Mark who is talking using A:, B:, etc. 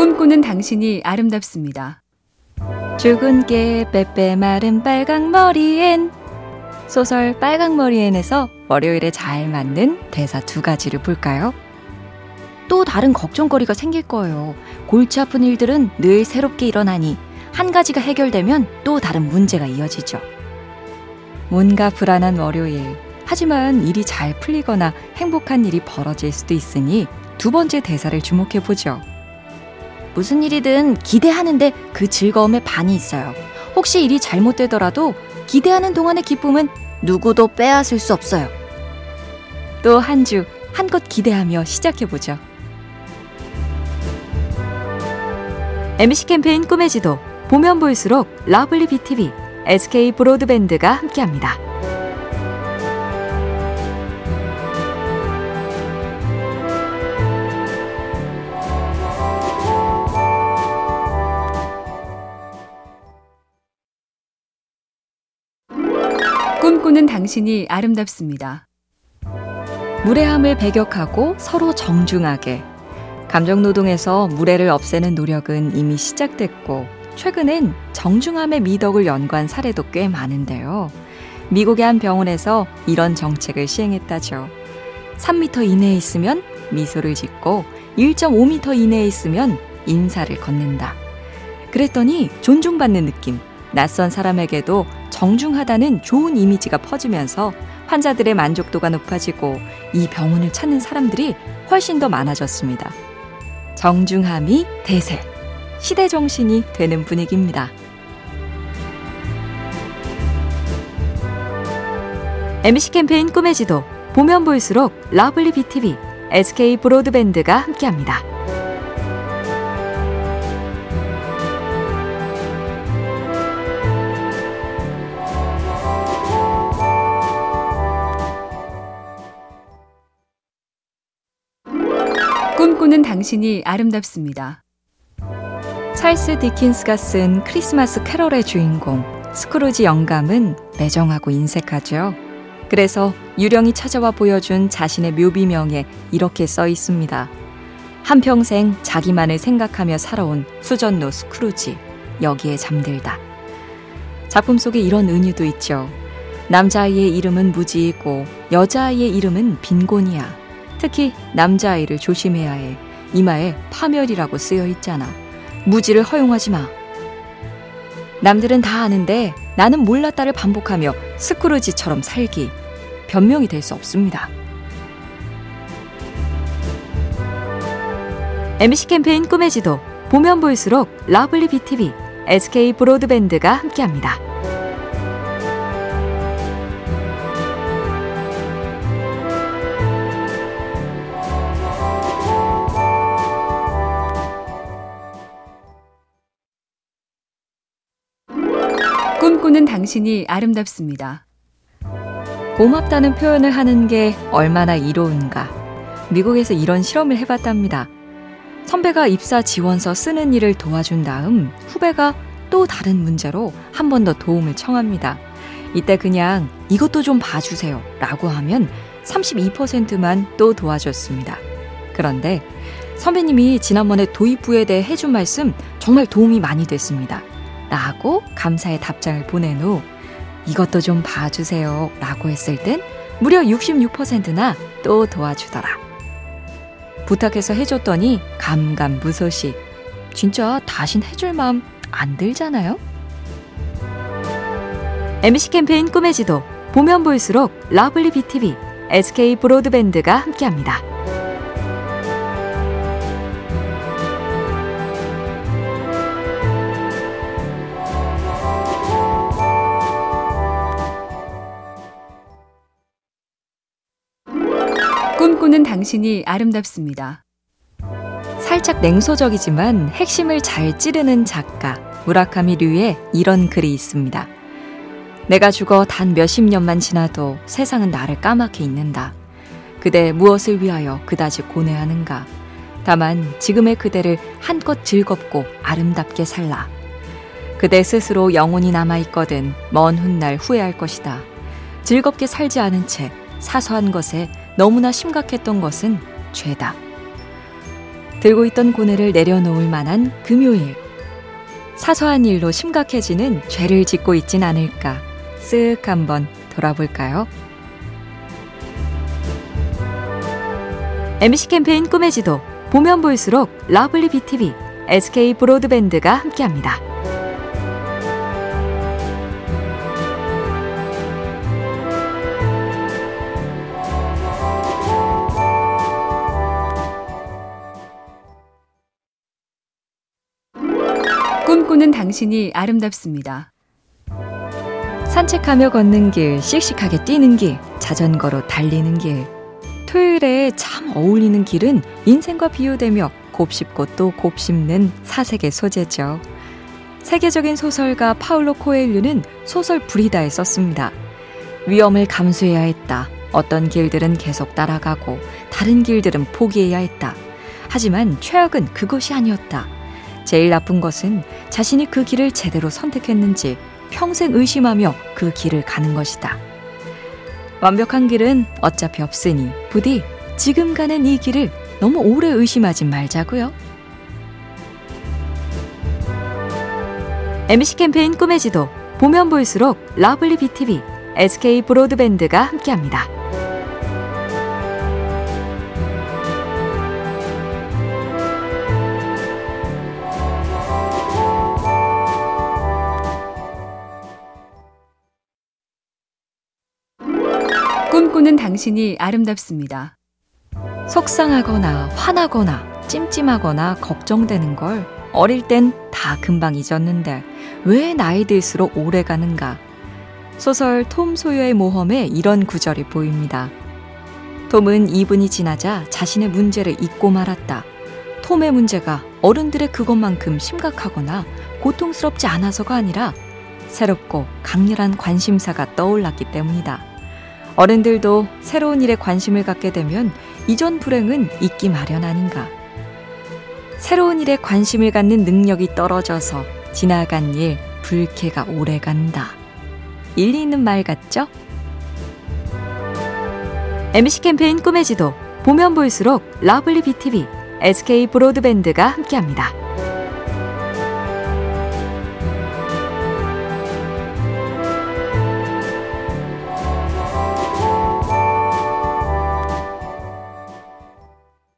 A: 꿈꾸는 당신이 아름답습니다.
B: 죽은 게 빼빼 마른 빨강머리엔 소설 빨강머리엔에서 월요일에 잘 맞는 대사 두 가지를 볼까요? 또 다른 걱정거리가 생길 거예요. 골치 아픈 일들은 늘 새롭게 일어나니 한 가지가 해결되면 또 다른 문제가 이어지죠. 뭔가 불안한 월요일. 하지만 일이 잘 풀리거나 행복한 일이 벌어질 수도 있으니 두 번째 대사를 주목해 보죠. 무슨 일이든 기대하는데 그 즐거움의 반이 있어요. 혹시 일이 잘못되더라도 기대하는 동안의 기쁨은 누구도 빼앗을 수 없어요. 또 한 주 한껏 기대하며 시작해 보죠. MC 캠페인 꿈의 지도 보면 볼수록 lovely BTV, SK 브로드밴드가 함께합니다.
A: 당신이 아름답습니다.
B: 무례함을 배격하고 서로 정중하게 감정 노동에서 무례를 없애는 노력은 이미 시작됐고 최근엔 정중함의 미덕을 연구한 사례도 꽤 많은데요. 미국의 한 병원에서 이런 정책을 시행했다죠. 3m 이내에 있으면 미소를 짓고 1.5m 이내에 있으면 인사를 건넨다. 그랬더니 존중받는 느낌, 낯선 사람에게도 정중하다는 좋은 이미지가 퍼지면서 환자들의 만족도가 높아지고 이 병원을 찾는 사람들이 훨씬 더 많아졌습니다. 정중함이 대세, 시대 정신이 되는 분위기입니다. MC 캠페인 꿈의 지도 보면 볼수록 lovely BTV, SK 브로드밴드가 함께합니다.
A: 꿈꾸는 당신이 아름답습니다.
B: 찰스 디킨스가 쓴 크리스마스 캐럴의 주인공 스크루지 영감은 매정하고 인색하죠. 그래서 유령이 찾아와 보여준 자신의 묘비명에 이렇게 써 있습니다. 한평생 자기만을 생각하며 살아온 수전노 스크루지 여기에 잠들다. 작품 속에 이런 은유도 있죠. 남자아이의 이름은 무지이고 여자아이의 이름은 빈곤이야. 특히 남자아이를 조심해야 해. 이마에 파멸이라고 쓰여 있잖아. 무지를 허용하지 마. 남들은 다 아는데 나는 몰랐다를 반복하며 스크루지처럼 살기. 변명이 될 수 없습니다. MC 캠페인 꿈의 지도 보면 볼수록 lovely BTV, SK 브로드밴드가 함께합니다.
A: 당신이 아름답습니다.
B: 고맙다는 표현을 하는 게 얼마나 이로운가. 미국에서 이런 실험을 해봤답니다. 선배가 입사 지원서 쓰는 일을 도와준 다음 후배가 또 다른 문제로 한 번 더 도움을 청합니다. 이때 그냥 이것도 좀 봐주세요 라고 하면 32%만 또 도와줬습니다. 그런데 선배님이 지난번에 도입부에 대해 해준 말씀 정말 도움이 많이 됐습니다. 라고 감사의 답장을 보낸 후 이것도 좀 봐주세요 라고 했을 땐 무려 66%나 또 도와주더라. 부탁해서 해줬더니 감감무소식. 진짜 다신 해줄 마음 안 들잖아요? MC 캠페인 꿈의 지도 보면 볼수록 lovely BTV, SK 브로드밴드가 함께합니다.
A: 꿈꾸는 당신이 아름답습니다.
B: 살짝 냉소적이지만 핵심을 잘 찌르는 작가 무라카미 류의 이런 글이 있습니다. 내가 죽어 단 몇십 년만 지나도 세상은 나를 까맣게 잊는다. 그대 무엇을 위하여 그다지 고뇌하는가? 다만 지금의 그대를 한껏 즐겁고 아름답게 살라. 그대 스스로 영혼이 남아 있거든 먼 훗날 후회할 것이다. 즐겁게 살지 않은 채 사소한 것에 너무나 심각했던 것은 죄다. 들고 있던 고뇌를 내려놓을 만한 금요일. 사소한 일로 심각해지는 죄를 짓고 있진 않을까 쓱 한번 돌아볼까요? MC 캠페인 꿈의 지도 보면 볼수록 lovely BTV, SK 브로드밴드가 함께합니다.
A: 꿈꾸는 당신이 아름답습니다.
B: 산책하며 걷는 길, 씩씩하게 뛰는 길, 자전거로 달리는 길. 토요일에 참 어울리는 길은 인생과 비유되며 곱씹고 또 곱씹는 사색의 소재죠. 세계적인 소설가 파울로 코엘류는 소설 브리다에 썼습니다. 위험을 감수해야 했다. 어떤 길들은 계속 따라가고 다른 길들은 포기해야 했다. 하지만 최악은 그것이 아니었다. 제일 나쁜 것은 자신이 그 길을 제대로 선택했는지 평생 의심하며 그 길을 가는 것이다. 완벽한 길은 어차피 없으니 부디 지금 가는 이 길을 너무 오래 의심하지 말자고요. MC 캠페인 꿈의 지도 보면 볼수록 lovely BTV, SK 브로드밴드가 함께합니다.
A: 꿈꾸는 당신이 아름답습니다.
B: 속상하거나 화나거나 찜찜하거나 걱정되는 걸 어릴 땐 다 금방 잊었는데 왜 나이 들수록 오래 가는가? 소설 톰 소여의 모험에 이런 구절이 보입니다. 톰은 2분이 지나자 자신의 문제를 잊고 말았다. 톰의 문제가 어른들의 그것만큼 심각하거나 고통스럽지 않아서가 아니라 새롭고 강렬한 관심사가 떠올랐기 때문이다. 어른들도 새로운 일에 관심을 갖게 되면 이전 불행은 잊기 마련 아닌가. 새로운 일에 관심을 갖는 능력이 떨어져서 지나간 일, 불쾌가 오래 간다. 일리 있는 말 같죠? MC 캠페인 꿈의 지도, 보면 볼수록 lovely BTV, SK 브로드밴드가 함께합니다.